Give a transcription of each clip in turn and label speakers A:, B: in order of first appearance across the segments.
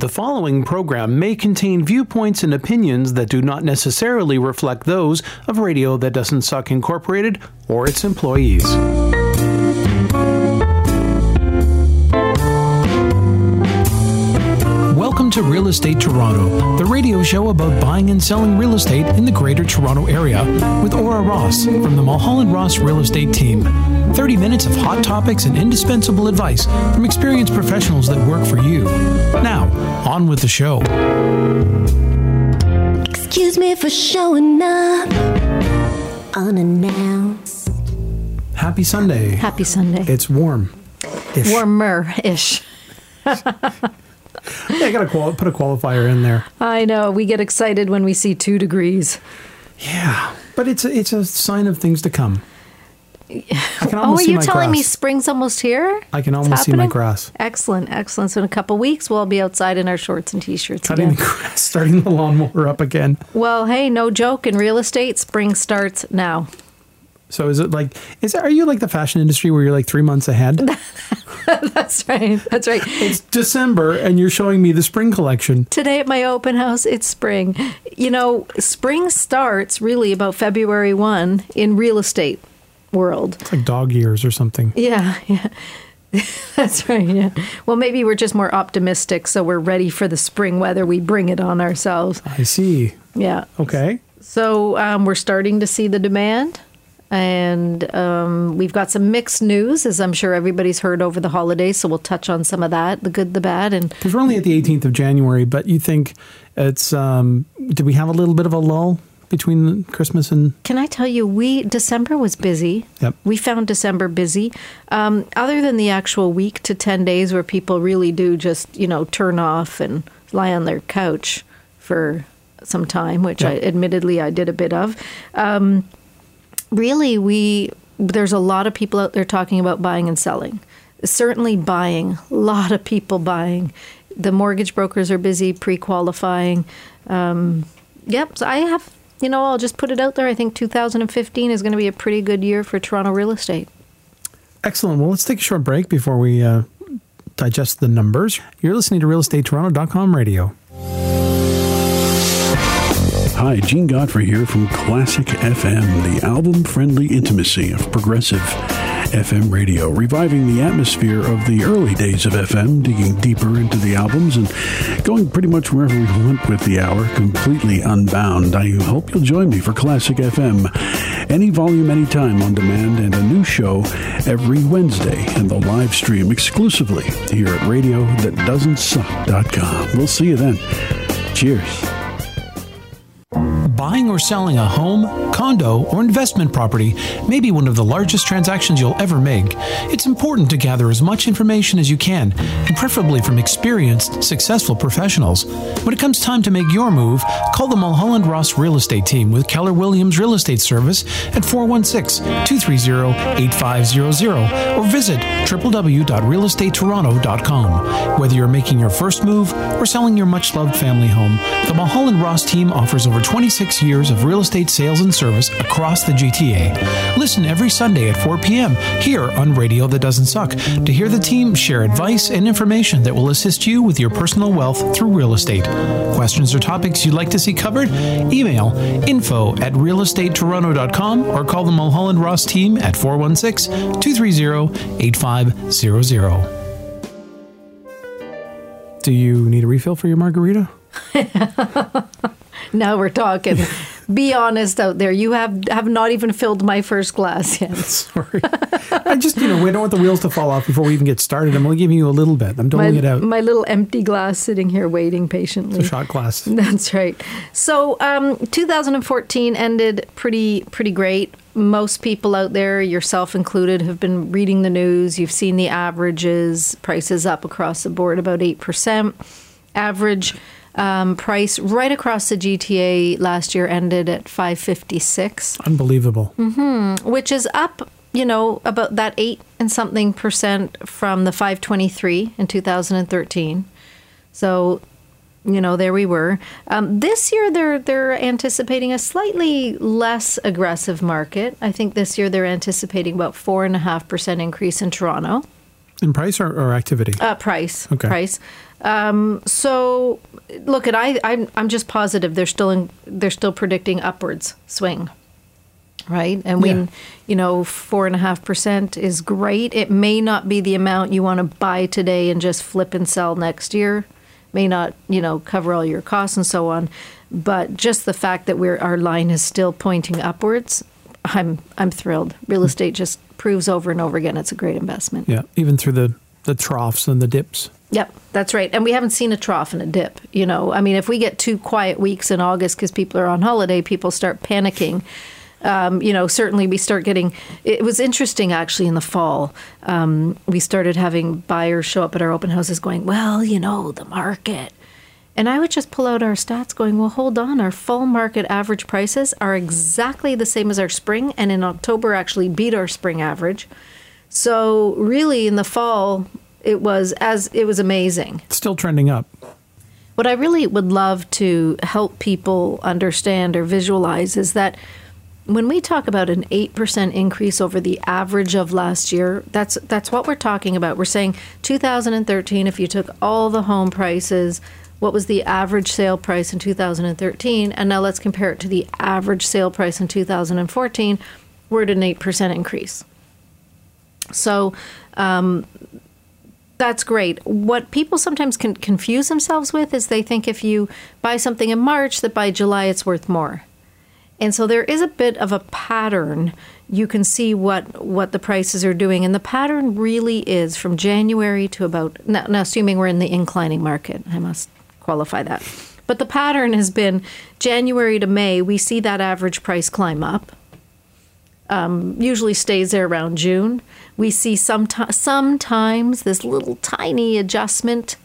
A: The following program may contain viewpoints and opinions that do not necessarily reflect those of Radio That Doesn't Suck Incorporated or its employees. To Real Estate Toronto, the radio show about buying and selling real estate in the Greater Toronto Area with Aura Ross from the Mulholland Ross Real Estate Team. 30 minutes of hot topics and indispensable advice from experienced professionals that work for you. Now, on with the show.
B: Excuse me for showing up unannounced.
A: Happy Sunday.
C: Happy Sunday.
A: It's warm.
C: Warmer ish.
A: Yeah, I gotta quali- put a qualifier in there.
C: I know. We get excited when we see two degrees.
A: Yeah, but it's a, it's a sign of things to come. I can
C: Oh, are you telling me spring's almost here?
A: I can almost see my grass.
C: Excellent, excellent. So in a couple weeks, we'll all be outside in our shorts and t-shirts
A: Cutting
C: again.
A: the grass, starting the lawnmower up again.
C: Well, hey, no joke. In real estate, spring starts now.
A: So is it like is are you like the fashion industry where you're like three months ahead?
C: That's right. That's right.
A: it's December and you're showing me the spring collection.
C: Today at my open house, it's spring. You know, spring starts really about February 1 in real estate world.
A: It's like dog years or something.
C: Yeah, yeah. That's right. Yeah. Well, maybe we're just more optimistic, so we're ready for the spring weather. We bring it on ourselves.
A: I see.
C: Yeah.
A: Okay.
C: So um, we're starting to see the demand, and um, we've got some mixed news, as I'm sure everybody's heard over the holidays. So we'll touch on some of that, the good, the bad, and
A: Because we're only at the 18th of January, but you think it's um did we have a little bit of a lull between Christmas and
C: Can I tell you, we December was busy.
A: Yep.
C: We found December busy. Um, other than the actual week to ten days where people really do just you know turn off and lie on their couch for some time, which I admittedly I did a bit of. Um, really, we there's a lot of people out there talking about buying and selling. Certainly buying, a lot of people buying. The mortgage brokers are busy pre-qualifying. Um, Yep. So I have, you know, I'll just put it out there. I think 2015 is going to be a pretty good year for Toronto real estate.
A: Excellent. Well, let's take a short break before we uh, digest the numbers. You're listening to realestatetoronto.com radio.
D: Hi, Gene Godfrey here from Classic FM, the album friendly intimacy of progressive FM radio, reviving the atmosphere of the early days of FM, digging deeper into the albums and going pretty much wherever we want with the hour, completely unbound. I hope you'll join me for Classic FM. Any volume, anytime on demand, and a new show every Wednesday, and the live stream exclusively here at radio.that.doesn't.suck.com. We'll see you then. Cheers.
A: Or selling a home, condo, or investment property may be one of the largest transactions you'll ever make. It's important to gather as much information as you can, and preferably from experienced, successful professionals. When it comes time to make your move, call the Mulholland Ross Real Estate Team with Keller Williams Real Estate Service at 416 230 8500 or visit www.realestatetoronto.com. Whether you're making your first move or selling your much loved family home, the Mulholland Ross team offers over 26 years of real estate sales and service across the GTA. Listen every Sunday at 4 p.m. here on Radio That Doesn't Suck to hear the team share advice and information that will assist you with your personal wealth through real estate. Questions or topics you'd like to see covered? Email info at realestatetoronto.com or call the Mulholland Ross team at 416 230 8500. Do you need a refill for your margarita?
C: Now we're talking. Be honest out there. You have have not even filled my first glass yet.
A: Sorry. I just, you know, we don't want the wheels to fall off before we even get started. I'm only giving you a little bit. I'm
C: My,
A: it out.
C: my little empty glass sitting here waiting patiently.
A: Shot glass.
C: That's right. So, um, 2014 ended pretty pretty great. Most people out there, yourself included, have been reading the news. You've seen the averages, prices up across the board about eight percent. Average um, price right across the GTA last year ended at 556
A: Unbelievable.
C: which is up, you know, about that eight and something percent from the 523 in 2013. So, you know, there we were. Um, this year, they're they're anticipating a slightly less aggressive market. I think this year they're anticipating about four and a half percent increase in Toronto.
A: In price or, or activity?
C: Uh, price.
A: Okay.
C: Price. Um, so, look at I. I'm, I'm just positive they're still in, they're still predicting upwards swing. Right, and we,
A: Yeah.
C: you know, four and a half percent is great. It may not be the amount you want to buy today and just flip and sell next year. May not, you know, cover all your costs and so on. But just the fact that we're our line is still pointing upwards, I'm I'm thrilled. Real estate just proves over and over again it's a great investment.
A: Yeah, even through the, the troughs and the dips.
C: Yep, that's right. And we haven't seen a trough and a dip. You know, I mean, if we get two quiet weeks in August because people are on holiday, people start panicking. Um, you know, certainly we start getting. It was interesting actually in the fall. Um, we started having buyers show up at our open houses going, well, you know, the market. And I would just pull out our stats going, well, hold on. Our full market average prices are exactly the same as our spring, and in October actually beat our spring average. So really, in the fall, it was as it was amazing.
A: It's still trending up.
C: What I really would love to help people understand or visualize is that when we talk about an 8% increase over the average of last year, that's that's what we're talking about. We're saying 2013 if you took all the home prices, what was the average sale price in 2013 and now let's compare it to the average sale price in 2014, we're at an 8% increase. So, um, that's great. What people sometimes can confuse themselves with is they think if you buy something in March, that by July it's worth more. And so there is a bit of a pattern. You can see what what the prices are doing, and the pattern really is from January to about now, now assuming we're in the inclining market. I must qualify that. But the pattern has been January to May. We see that average price climb up um, usually stays there around June. We see someti- sometimes this little tiny adjustment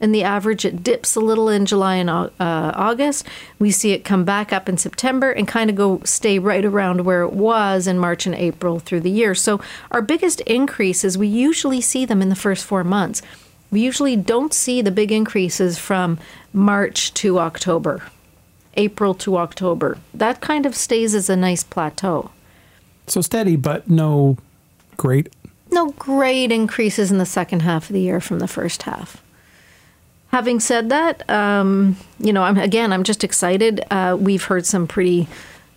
C: in the average. It dips a little in July and uh, August. We see it come back up in September and kind of go stay right around where it was in March and April through the year. So our biggest increases, we usually see them in the first four months. We usually don't see the big increases from March to October, April to October. That kind of stays as a nice plateau.
A: So steady, but no great.
C: no great increases in the second half of the year from the first half. Having said that, um, you know, I'm again, I'm just excited. Uh, we've heard some pretty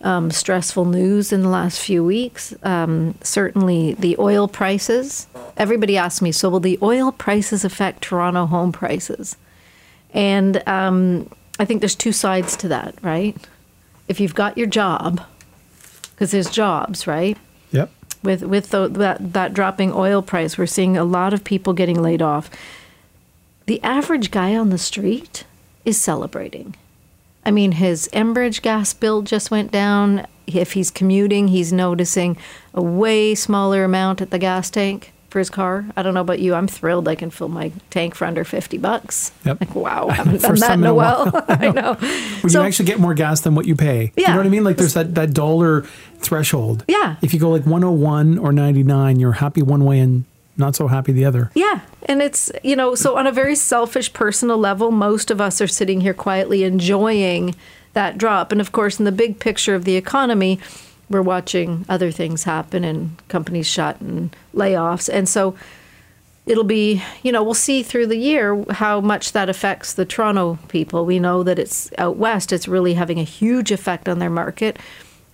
C: um, stressful news in the last few weeks. Um, certainly, the oil prices. Everybody asks me, so will the oil prices affect Toronto home prices? And um, I think there's two sides to that, right? If you've got your job, because there's jobs, right?
A: Yep.
C: with with the, that that dropping oil price, we're seeing a lot of people getting laid off. The average guy on the street is celebrating. I mean, his Enbridge gas bill just went down. If he's commuting, he's noticing a way smaller amount at the gas tank for his car. I don't know about you. I'm thrilled I can fill my tank for under 50 bucks.
A: Yep.
C: Like, wow, I haven't done that in a while.
A: while.
C: I know.
A: When
C: So-
A: you actually get more gas than what you pay.
C: Yeah.
A: You know what I mean? Like there's that, that dollar threshold.
C: Yeah.
A: If you go like 101 or 99, you're happy one way and not so happy the other.
C: Yeah. And it's, you know, so on a very selfish personal level, most of us are sitting here quietly enjoying that drop. And of course, in the big picture of the economy, we're watching other things happen and companies shut and layoffs. And so it'll be, you know, we'll see through the year how much that affects the Toronto people. We know that it's out west, it's really having a huge effect on their market.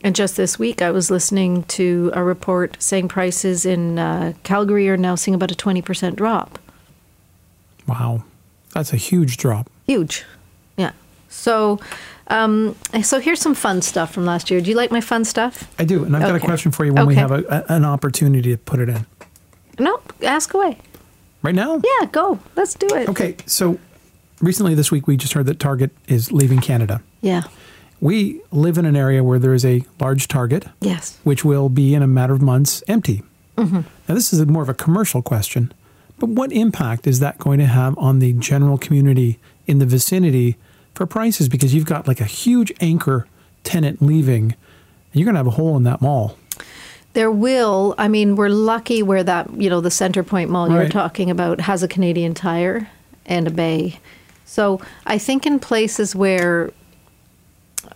C: And just this week, I was listening to a report saying prices in uh, Calgary are now seeing about a 20% drop.
A: Wow. That's a huge drop.
C: Huge. Yeah. So, um, so here's some fun stuff from last year. Do you like my fun stuff?
A: I do. And I've got a question for you when we have a, a, an opportunity to put it in.
C: No, ask away.
A: Right now?
C: Yeah, go. Let's do it.
A: Okay. So recently this week, we just heard that Target is leaving Canada.
C: Yeah.
A: We live in an area where there is a large Target,
C: Yes.
A: which will be in a matter of months empty. Mm-hmm. Now, this is a more of a commercial question, but what impact is that going to have on the general community in the vicinity for prices? Because you've got like a huge anchor tenant leaving, and you're going to have a hole in that mall.
C: There will. I mean, we're lucky where that, you know, the Center Point Mall
A: you're
C: talking about has a Canadian Tire and a Bay. So I think in places where,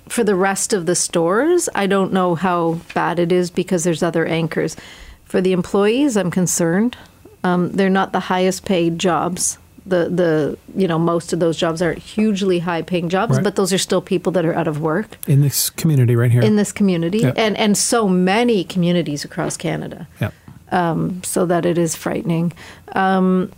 C: for the rest of the stores, I don't know how bad it is because there's other anchors. For the employees, I'm concerned. Um, they're not the highest paid jobs. The the you know most of those jobs aren't hugely high paying jobs,
A: Right.
C: but those are still people that are out of work
A: in this community right here.
C: in this community,
A: Yeah.
C: and and so many communities across Canada
A: yeah.
C: so that it is frightening. Um,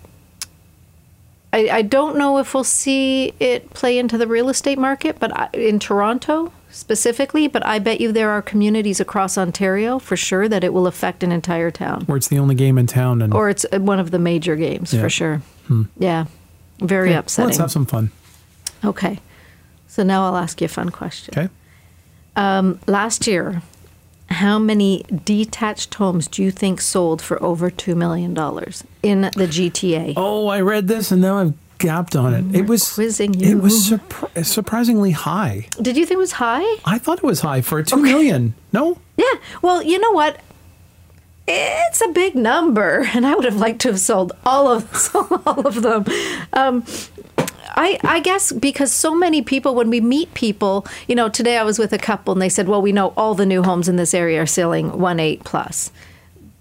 C: I, I don't know if we'll see it play into the real estate market, but I, in Toronto specifically, but I bet you there are communities across Ontario for sure that it will affect an entire town,
A: Where it's the only game in town, and
C: or it's uh, one of the major games
A: Yeah.
C: for sure. Yeah, very
A: Okay,
C: upsetting.
A: Let's have some fun.
C: okay, so now I'll ask you a fun question.
A: Okay.
C: Last year, how many detached homes do you think sold for over $2 million in the GTA?
A: Oh, I read this and now I've gapped on it. It was
C: quizzing
A: It was surpri- surprisingly high.
C: Did you think it was high?
A: I thought it was high for a two million. No,
C: Yeah. Well, you know what? It's a big number, and I would have liked to have sold all of all of them. Um, I, I guess because so many people, when we meet people, you know, today I was with a couple and they said, well, we know all the new homes in this area are selling one eight plus.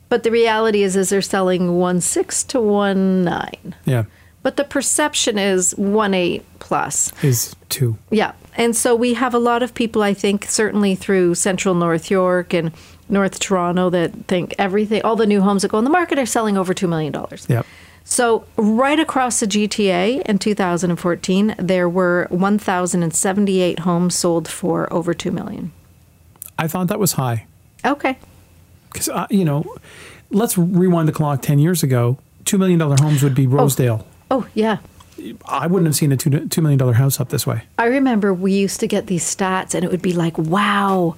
C: But the reality is, is they're selling one six to one nine.
A: yeah,
C: But the perception is one eight plus.
A: is two.
C: Yeah. And so we have a lot of people, I think, certainly through central North York and North Toronto, that think everything, all the new homes that go on the market are selling over $2 million.
A: Yep.
C: So, right across the GTA in 2014, there were 1,078 homes sold for over 2 million.
A: I thought that was high
C: Okay.
A: because uh, you know, let's rewind the clock ten years ago. Two million dollar homes would be Rosedale.
C: Oh, yeah.
A: I wouldn't have seen a two two million dollar house up this way.
C: I remember we used to get these stats, and it would be like, wow,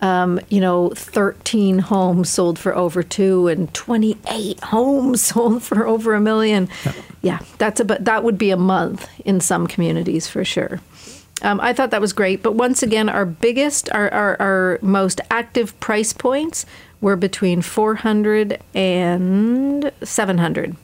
C: um, you know, 13 homes sold for over two, and 28 homes sold for over a million. Yeah, that's about that would be a month in some communities for sure. Um, I thought that was great, but once again, our biggest, our, our, our most active price points were between 400 and 700.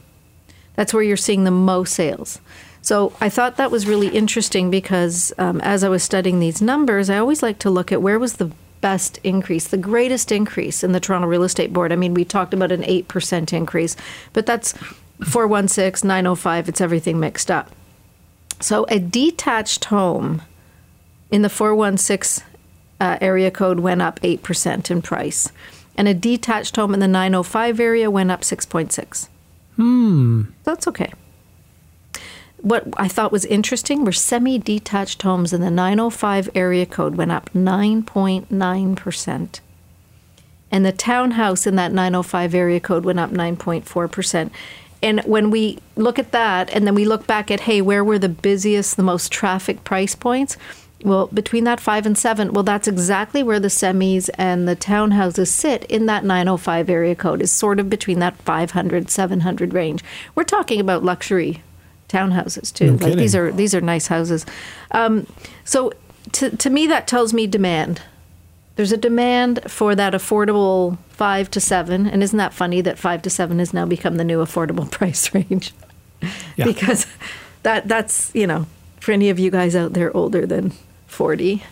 C: That's where you're seeing the most sales. So I thought that was really interesting because um, as I was studying these numbers, I always like to look at where was the best increase, the greatest increase in the Toronto Real Estate Board. I mean, we talked about an 8% increase, but that's 416, 905, it's everything mixed up. So a detached home in the 416 uh, area code went up 8% in price, and a detached home in the 905 area went up 6.6. Hmm. That's okay. What I thought was interesting were semi detached homes in the 905 area code went up 9.9%. And the townhouse in that 905 area code went up 9.4%. And when we look at that and then we look back at, hey, where were the busiest, the most traffic price points? Well, between that five and seven, well, that's exactly where the semis and the townhouses sit in that 905 area code, is sort of between that 500, 700 range. We're talking about luxury townhouses too.
A: No
C: like these are these are nice houses. Um, so to to me, that tells me demand. There's a demand for that affordable five to seven, and isn't that funny that five to seven has now become the new affordable price range?
A: Yeah.
C: Because that that's you know for any of you guys out there older than forty,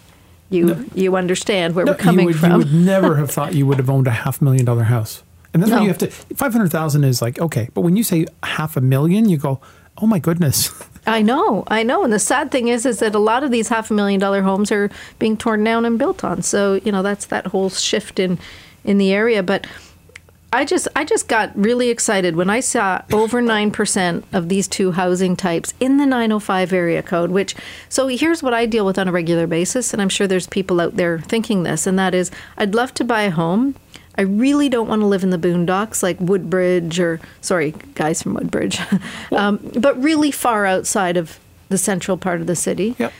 C: you you understand where
A: No,
C: we're coming
A: you would,
C: from.
A: You would never have thought you would have owned a half million dollar house. And that's
C: No.
A: when you have to, 500,000 is like, okay. But when you say half a million, you go, oh my goodness.
C: I know, I know. And the sad thing is, is that a lot of these half a million dollar homes are being torn down and built on. So you know that's that whole shift in in the area. But I just I just got really excited when I saw over nine percent of these two housing types in the 905 area code. Which so here's what I deal with on a regular basis, and I'm sure there's people out there thinking this, and that is I'd love to buy a home. I really don't want to live in the boondocks like Woodbridge or sorry, guys from Woodbridge, um, but really far outside of the central part of the city.
A: Yep.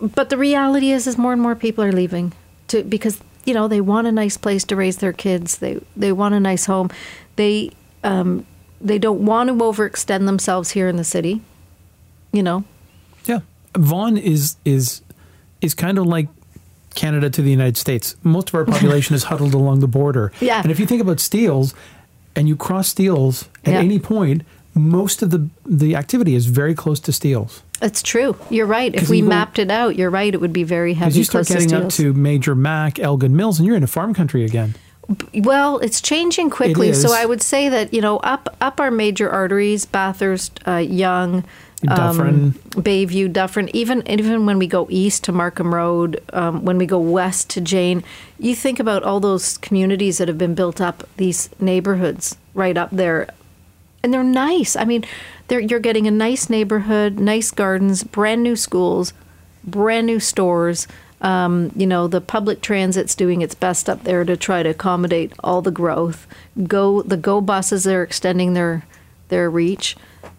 C: But the reality is, is more and more people are leaving to because you know they want a nice place to raise their kids. They they want a nice home. They um, they don't want to overextend themselves here in the city. You know,
A: Yeah. Vaughan is, is, is kind of like Canada to the United States. Most of our population is huddled along the border.
C: Yeah.
A: And if you think about Steeles and you cross Steeles at
C: Yeah.
A: any point, most of the, the activity is very close to Steeles.
C: It's true. You're right. If we mapped it out, you're right. It would be very
A: Because
C: heavy
A: you start getting
C: to
A: up to Major Mac, Elgin Mills, and you're in a farm country again.
C: well, it's changing quickly. So I would say that you know, up up our major arteries, Bathurst, uh, Yonge,
A: Dufferin.
C: Bayview, Dufferin. Even even when we go east to Markham Road, um, when we go west to Jane, you think about all those communities that have been built up, these neighborhoods right up there, and they're nice. I mean, you're getting a nice neighborhood, nice gardens, brand new schools, brand new stores. Um, you know, the public transit's doing its best up there to try to accommodate all the growth. Go the Go buses are extending their their reach.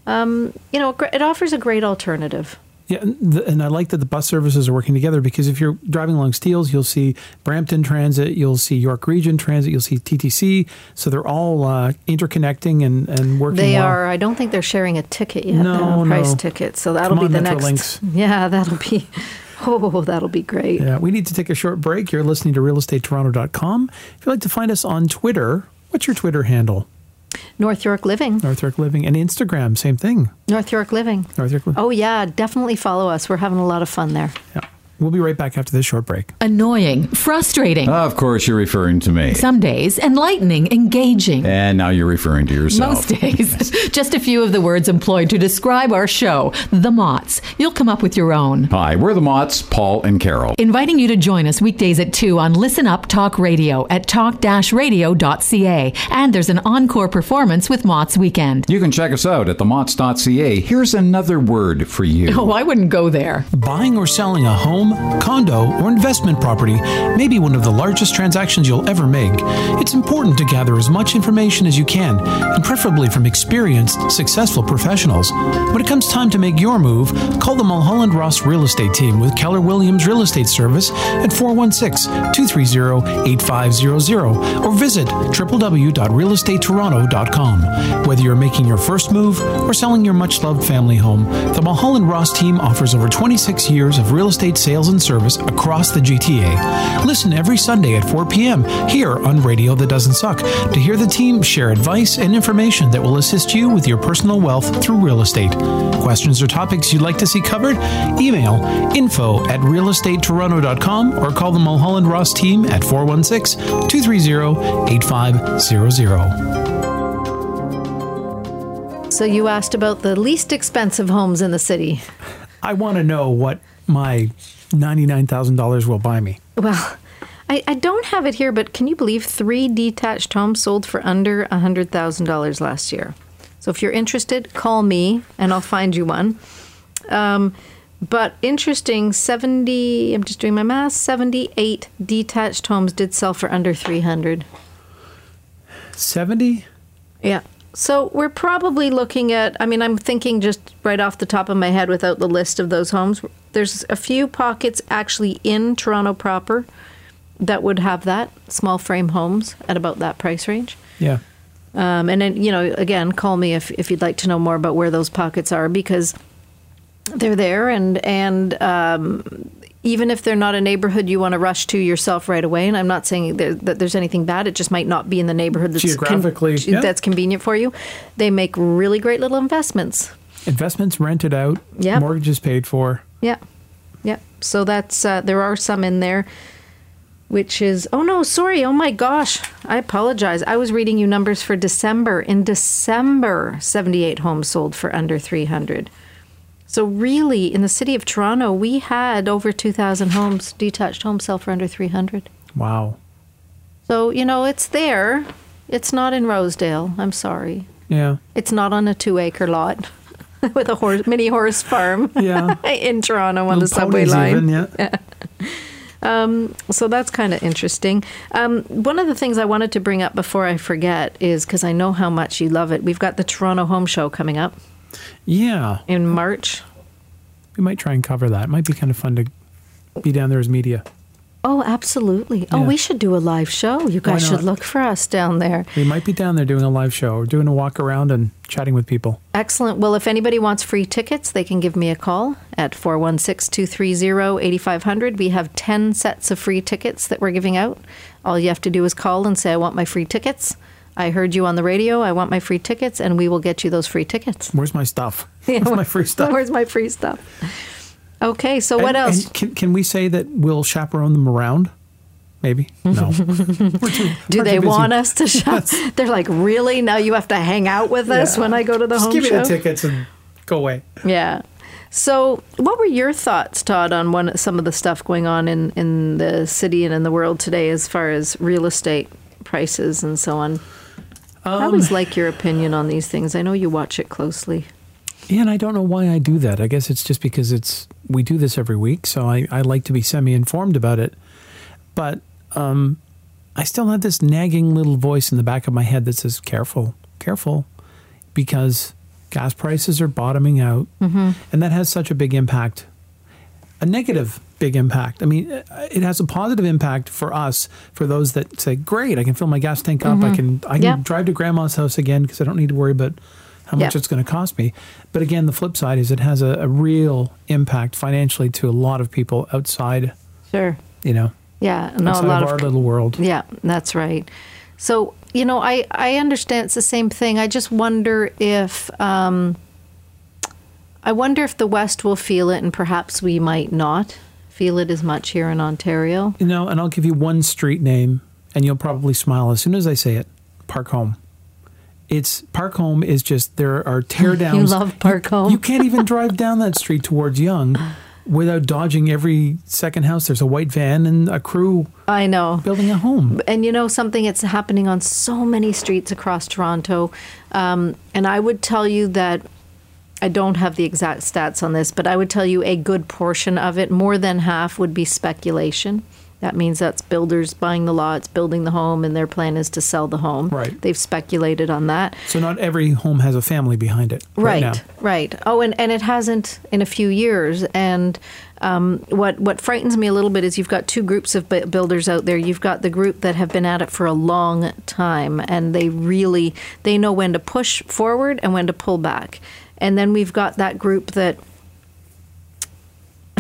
C: Um, you know, it offers a great alternative.
A: Yeah, and, the, and I like that the bus services are working together because if you're driving along Steeles, you'll see Brampton Transit, you'll see York Region Transit, you'll see TTC. So they're all uh, interconnecting and, and working.
C: Together they
A: well.
C: are. I don't think they're sharing a ticket yet.
A: No,
C: a price
A: no.
C: ticket. So that'll
A: Come
C: be the next.
A: Metrolinx.
C: Yeah, that'll be. Oh, that'll be great.
A: Yeah, we need to take a short break. You're listening to realestatetoronto.com. If you'd like to find us on Twitter, what's your Twitter handle?
C: North York Living.
A: North York Living. And Instagram, same thing.
C: North York Living.
A: North York Living.
C: Oh yeah, definitely follow us. We're having a lot of fun there.
A: Yeah. We'll be right back after this short break.
E: Annoying, frustrating,
F: Of course, you're referring to me.
E: some days enlightening, engaging.
F: And now you're referring to yourself.
E: Most days. Just a few of the words employed to describe our show, The Motts. You'll come up with your own.
F: Hi, we're the Mott's, Paul and Carol.
E: Inviting you to join us weekdays at 2 on Listen Up Talk Radio at talk-radio.ca. And there's an encore performance with Mott's Weekend.
F: You can check us out at themotts.ca. Here's another word for you.
E: Oh, I wouldn't go there.
A: Buying or selling a home, condo, or investment property may be one of the largest transactions you'll ever make. It's important to gather as much information as you can, and preferably from experienced, successful professionals. When it comes time to make your move, call the Mulholland Ross Real Estate Team with Keller Williams Real Estate Service at 416 230 8500 or visit www.realestatetoronto.com. Whether you're making your first move or selling your much loved family home, the Mulholland Ross team offers over 26 years of real estate sales and service across the GTA. Listen every Sunday at 4 p.m. here on Radio That Doesn't Suck to hear the team share advice and information that will assist you with your personal wealth through real estate. Questions or topics you'd like to see covered? Email info at realestatetoronto.com or call the Mulholland Ross team at 416 230 8500.
C: So you asked about the least expensive homes in the city.
A: I want to know what my $99,000 will buy me.
C: Well, I, I don't have it here, but can you believe three detached homes sold for under $100,000 last year? So if you're interested, call me and I'll find you one. Um, but interesting, 70, I'm just doing my math, 78 detached homes did sell for under 300.
A: 70?
C: Yeah. So we're probably looking at, I mean, I'm thinking just right off the top of my head without the list of those homes. There's a few pockets actually in Toronto proper that would have that, small frame homes at about that price range.
A: Yeah.
C: Um, and then, you know, again, call me if, if you'd like to know more about where those pockets are because they're there and, and, um, even if they're not a neighborhood you want to rush to yourself right away, and I'm not saying that there's anything bad, it just might not be in the neighborhood that's
A: Geographically, yeah.
C: that's convenient for you. They make really great little investments.
A: Investments rented out,
C: Yep.
A: mortgages paid for.
C: Yeah, yeah. So that's uh, there are some in there, which is oh no, sorry, oh my gosh, I apologize. I was reading you numbers for December. In December, 78 homes sold for under 300. So really, in the city of Toronto, we had over 2,000 homes, detached homes, sell for under 300.
A: Wow.
C: So you know, it's there. It's not in Rosedale. I'm sorry.
A: Yeah.
C: It's not on a two-acre lot with a horse, mini horse farm.
A: Yeah.
C: in Toronto on the
A: Little
C: subway
A: ponies
C: line.
A: even, yeah.
C: So that's kind of interesting. Um, one of the things I wanted to bring up before I forget is because I know how much you love it. We've got the Toronto Home Show coming up
A: Yeah.
C: in March.
A: We might try and cover that. It might be kind of fun to be down there as media.
C: Oh, absolutely. Oh, we should do a live show. You guys should look for us down there.
A: We might be down there doing a live show or doing a walk around and chatting with people.
C: Excellent. Well, if anybody wants free tickets, they can give me a call at 416 230 8500. We have 10 sets of free tickets that we're giving out. All you have to do is call and say, I want my free tickets. I heard you on the radio. I want my free tickets, and we will get you those free tickets.
A: Where's my stuff? Where's my free stuff?
C: Where's my free stuff? Okay, so what
A: And-
C: else?
A: and can, can we say that we'll chaperone them around? Maybe no.
C: Do they want us to shop? They're like, really? Now you have to hang out with us
A: Yeah.
C: when I go to the
A: Just
C: home
A: give
C: show?
A: me the tickets and go away.
C: Yeah. So, what were your thoughts, Todd, on one some of the stuff going on in in the city and in the world today, as far as real estate prices and so on? I
A: Um,
C: always like your opinion on these things. I know you watch it closely.
A: Yeah, and I don't know why I do that. I guess it's just because it's we do this every week, so I, I like to be semi informed about it. But um, I still have this nagging little voice in the back of my head that says, "Careful, careful," because gas prices are bottoming out, and that has such a big impact, a negative big impact. I mean, uh, it has a positive impact for us, for those that say, "Great, I can fill my gas tank up. I can I can
C: Yeah.
A: drive to grandma's house again because I don't need to worry about." How much
C: Yeah.
A: it's going to cost me. But again, the flip side is it has a, a real impact financially to a lot of people outside,
C: Sure.
A: you know,
C: Yeah. No, a lot
A: of
C: of
A: our little world.
C: Yeah, that's right. So, you know, I, I understand it's the same thing. I just wonder if um, I wonder if the West will feel it, and perhaps we might not feel it as much here in Ontario.
A: You know, and I'll give you one street name, and you'll probably smile as soon as I say it. Park Home. It's Park Home is just there are tear downs.
C: You love Park Home.
A: You can't even drive down that street towards Yonge without dodging every second house. There's a white van and a crew
C: I know.
A: building a home.
C: And you know something, it's happening on so many streets across Toronto. Um, and I would tell you that I don't have the exact stats on this, but I would tell you a good portion of it, more than half, would be speculation. That means that's builders buying the lots, building the home, and their plan is to sell the home.
A: Right.
C: They've speculated on that.
A: So not every home has a family behind it. Right,
C: Right, right. Oh, and, and it hasn't in a few years. And um, what what frightens me a little bit is you've got two groups of builders out there. You've got the group that have been at it for a long time, and they really they know when to push forward and when to pull back. And then we've got that group that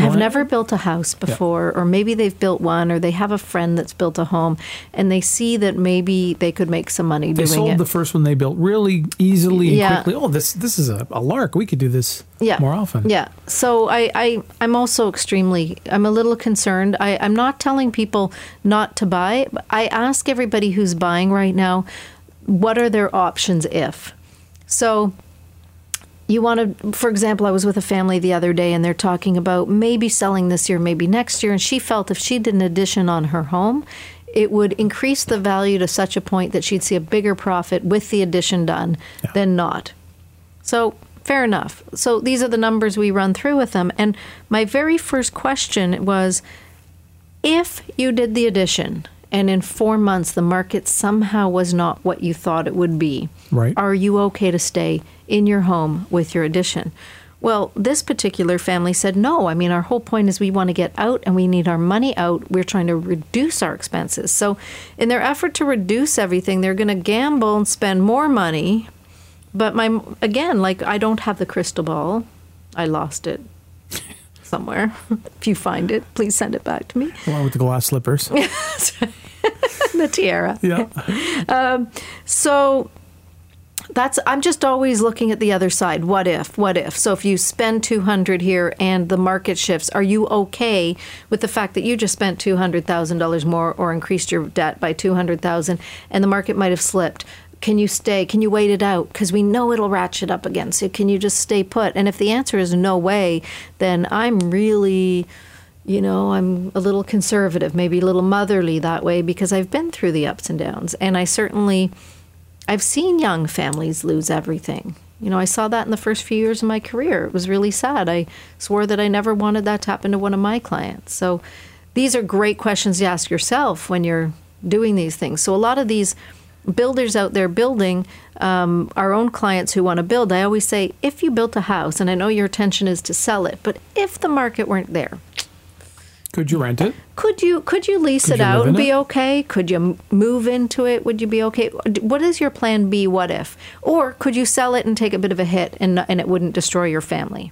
C: have never built a house before, or maybe they've built one, or they have a friend that's built a home, and they see that maybe they could make some money
A: They
C: doing it.
A: They sold the first one they built really easily and
C: Yeah.
A: quickly. Oh, this this is a, a lark. We could do this
C: yeah.
A: more often.
C: Yeah. So I, I I'm also extremely I'm a little concerned. I, I'm not telling people not to buy. but I ask everybody who's buying right now, what are their options if? So you want to for example i was with a family the other day and they're talking about maybe selling this year maybe next year. And she felt if she did an addition on her home it would increase the value to such a point that she'd see a bigger profit with the addition done
A: Yeah.
C: than not. So fair enough. So these are the numbers we run through with them. And my very first question was if you did the addition and in four months the market somehow was not what you thought it would be,
A: Right.
C: are you okay to stay in your home with your addition? Well, this particular family said no. I mean, our whole point is we want to get out and we need our money out. We're trying to reduce our expenses. So, in their effort to reduce everything, they're going to gamble and spend more money. But my again, like I don't have the crystal ball. I lost it somewhere. if you find it, please send it back to me.
A: Along with the glass slippers.
C: the tiara.
A: yeah.
C: Um, so that's I'm just always looking at the other side. What if? What if? So if you spend 200 here and the market shifts, are you okay with the fact that you just spent $200,000 more or increased your debt by 200,000 and the market might have slipped? Can you stay? Can you wait it out? Because we know it'll ratchet up again. So can you just stay put? And if the answer is no way, then I'm really you know, I'm a little conservative, maybe a little motherly that way because I've been through the ups and downs. And I certainly, I've seen young families lose everything. You know, I saw that in the first few years of my career. It was really sad. I swore that I never wanted that to happen to one of my clients. So these are great questions to ask yourself when you're doing these things. So a lot of these builders out there building um, our own clients who want to build, I always say, if you built a house, and I know your intention is to sell it, but if the market weren't there,
A: Could you rent it?
C: could you could you lease
A: Could
C: it
A: you
C: out and be
A: it?
C: okay? Could you move into it? Would you be okay? What is your plan B? What if? Or could you sell it and take a bit of a hit and and it wouldn't destroy your family?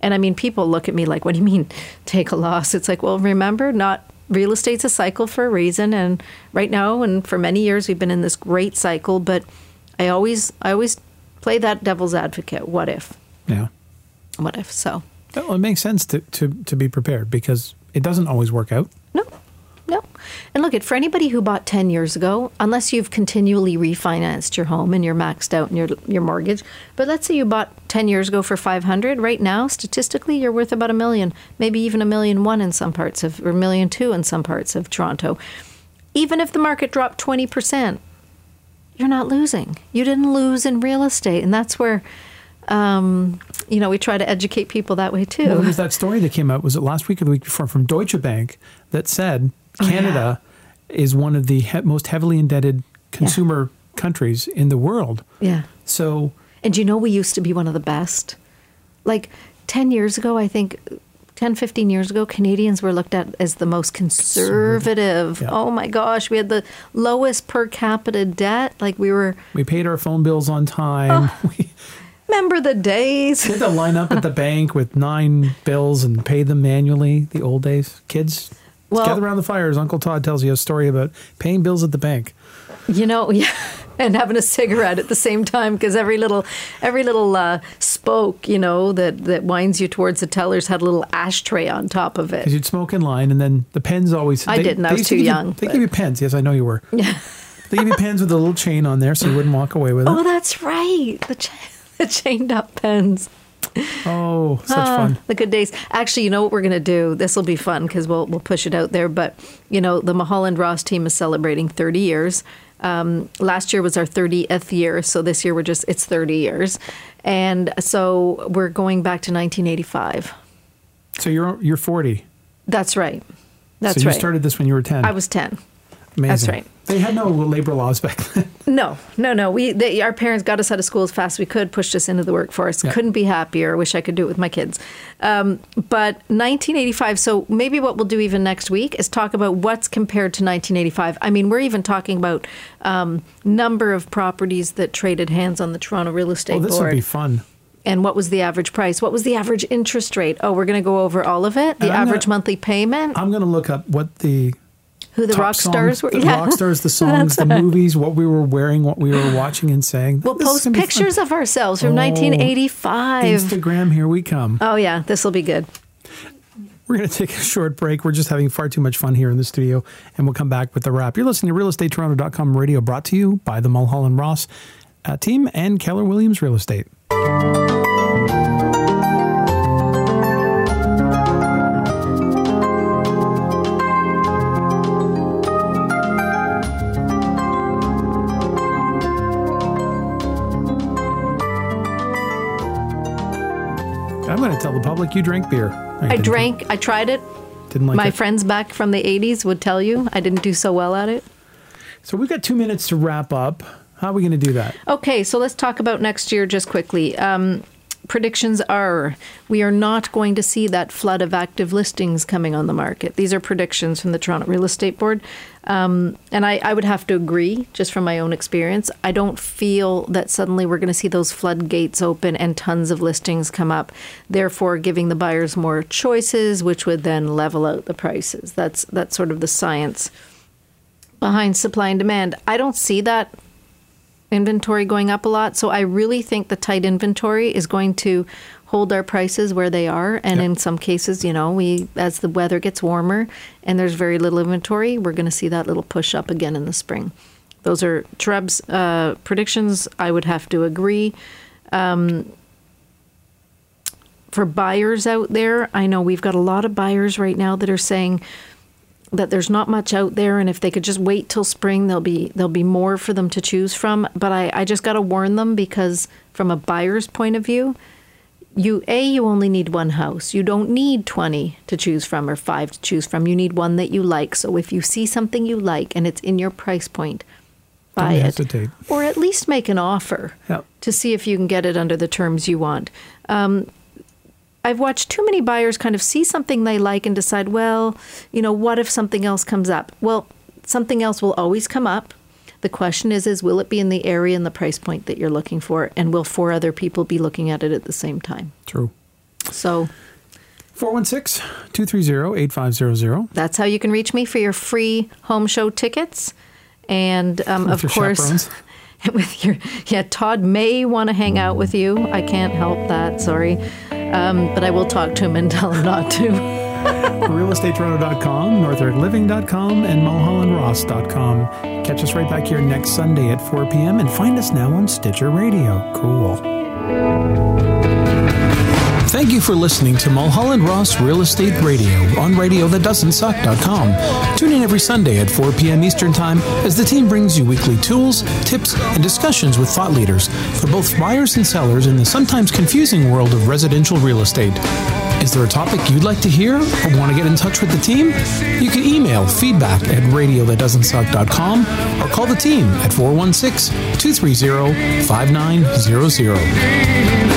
C: And I mean, people look at me like, "What do you mean take a loss?" It's like, well, remember, not real estate's a cycle for a reason, and right now and for many years we've been in this great cycle. But I always I always play that devil's advocate. What if?
A: Yeah.
C: What if? So
A: Well, it makes sense to, to, to be prepared because it doesn't always work out.
C: No. And look at for anybody who bought 10 years ago, unless you've continually refinanced your home and you're maxed out in your your mortgage, but let's say you bought 10 years ago for 500, right now statistically you're worth about a million, maybe even a million one in some parts of or million two in some parts of Toronto. Even if the market dropped 20%, you're not losing. You didn't lose in real estate, and that's where um, you know, we try to educate people that way too.
A: Well, there was that story that came out, was it last week or the week before, from Deutsche Bank that said Oh, Canada is one of the he- most heavily indebted consumer countries in the world.
C: yeah.
A: So,
C: And you know, we used to be one of the best. Like 10 years ago, I think 10, 15 years ago, Canadians were looked at as the most conservative.
A: Yeah.
C: Oh my gosh, we had the lowest per capita debt. Like we were,
A: we paid our phone bills on time.
C: Oh.
A: We
C: remember the days?
A: had to line up at the bank with nine bills and pay them manually, the old days. Kids,
C: Well-
A: gather around the fires. Uncle Todd tells you a story about paying bills at the bank.
C: You know, yeah. And having a cigarette at the same time because every little, every little uh, spoke, you know, that that winds you towards the tellers had a little ashtray on top of it.
A: Because you'd smoke in line, and then the pens always.
C: I didn't. I was too
A: give you-
C: young,
A: they
C: but-
A: give you pens. Yes, I know you were. Yeah. they give you pens with a little chain on there, so you wouldn't walk away with it.
C: Oh, that's right. The, cha- the chained up pens.
A: Oh, such
C: Ah,
A: fun.
C: The good days. Actually, you know what we're going to do? This will be fun because we'll we'll push it out there. But you know, the Mulholland Ross team is celebrating 30 years. Um, last year was our 30th year, so this year we're just it's 30 years, and so we're going back to 1985.
A: So you're you're 40.
C: That's right. That's right.
A: so you
C: right.
A: started this when you were 10.
C: I was 10.
A: Amazing.
C: that's right.
A: They had no labor laws back then.
C: No, no, no. We they, our parents got us out of school as fast as we could, pushed us into the workforce.
A: Yeah.
C: Couldn't be happier. Wish I could do it with my kids. Um, but 1985. So maybe what we'll do even next week is talk about what's compared to 1985. I mean, we're even talking about um, number of properties that traded hands on the Toronto Real Estate
A: Oh, this
C: Board,
A: would be fun.
C: and what was the average price? What was the average interest rate? Oh, we're going to go over all of it. The average
A: gonna-
C: monthly payment.
A: I'm going to look up what the
C: who the rock stars
A: songs,
C: were.
A: the
C: Yeah.
A: rock stars, the songs, the movies, what we were wearing, what we were watching and saying.
C: We'll post
A: gonna be fun.
C: pictures of ourselves from
A: Oh,
C: 1985.
A: Instagram, here we come.
C: Oh yeah, this will be good.
A: We're going to take a short break. We're just having far too much fun here in the studio, and we'll come back with the wrap. You're listening to RealEstateToronto.com radio brought to you by the Mulholland Ross uh, team and Keller Williams Real Estate. Tell the public you drank beer.
C: I drank. I tried it.
A: Didn't like
C: My
A: it.
C: friends back from the 80s would tell you I didn't do so well at it.
A: So we've got two minutes to wrap up. How are we going to do that?
C: Okay, so let's talk about next year just quickly. Um, predictions are we are not going to see that flood of active listings coming on the market. These are predictions from the Toronto Real Estate Board. Um, and I, I would have to agree, just from my own experience. I don't feel that suddenly we're going to see those floodgates open and tons of listings come up, therefore giving the buyers more choices, which would then level out the prices. That's that's sort of the science behind supply and demand. I don't see that inventory going up a lot. So I really think the tight inventory is going to hold our prices where they are. And
A: Yep.
C: in some cases, you know, we as the weather gets warmer and there's very little inventory, we're going to see that little push up again in the spring. Those are TREB's uh, predictions. I would have to agree. Um, for buyers out there, I know we've got a lot of buyers right now that are saying that there's not much out there and if they could just wait till spring there'll be there'll be more for them to choose from. But i, I just got to warn them because from a buyer's point of view you a you only need one house. You don't need 20 to choose from or 5 to choose from. You need one that you like. So if you see something you like and it's in your price point buy
A: Don't
C: it.
A: hesitate.
C: or at least make an offer
A: Yep.
C: to see if you can get it under the terms you want. Um, I've watched too many buyers kind of see something they like and decide, well, you know, what if something else comes up? Well, something else will always come up. The question is, is will it be in the area and the price point that you're looking for, and will four other people be looking at it at the same time?
A: True.
C: So
A: 416 230 8500.
C: that's how you can reach me for your free home show tickets, and um,
A: With
C: of
A: your
C: course.
A: chaperones.
C: With your yeah, Todd may want to hang out with you. I can't help that. Sorry, um, but I will talk to him and tell him not to.
A: RealEstateToronto.com, NorthYorkLiving.com, and MulhollandRoss.com. Catch us right back here next Sunday at 4 p.m. and find us now on Stitcher Radio. Cool. Thank you for listening to Mulholland Ross Real Estate Radio on RadioThatDoesn'tSuck.com. Tune in every Sunday at 4 p.m. Eastern Time as the team brings you weekly tools, tips, and discussions with thought leaders for both buyers and sellers in the sometimes confusing world of residential real estate. Is there a topic you'd like to hear or want to get in touch with the team? You can email feedback at radiothatdoesn'tsuck.com or call the team at 416 230 5900.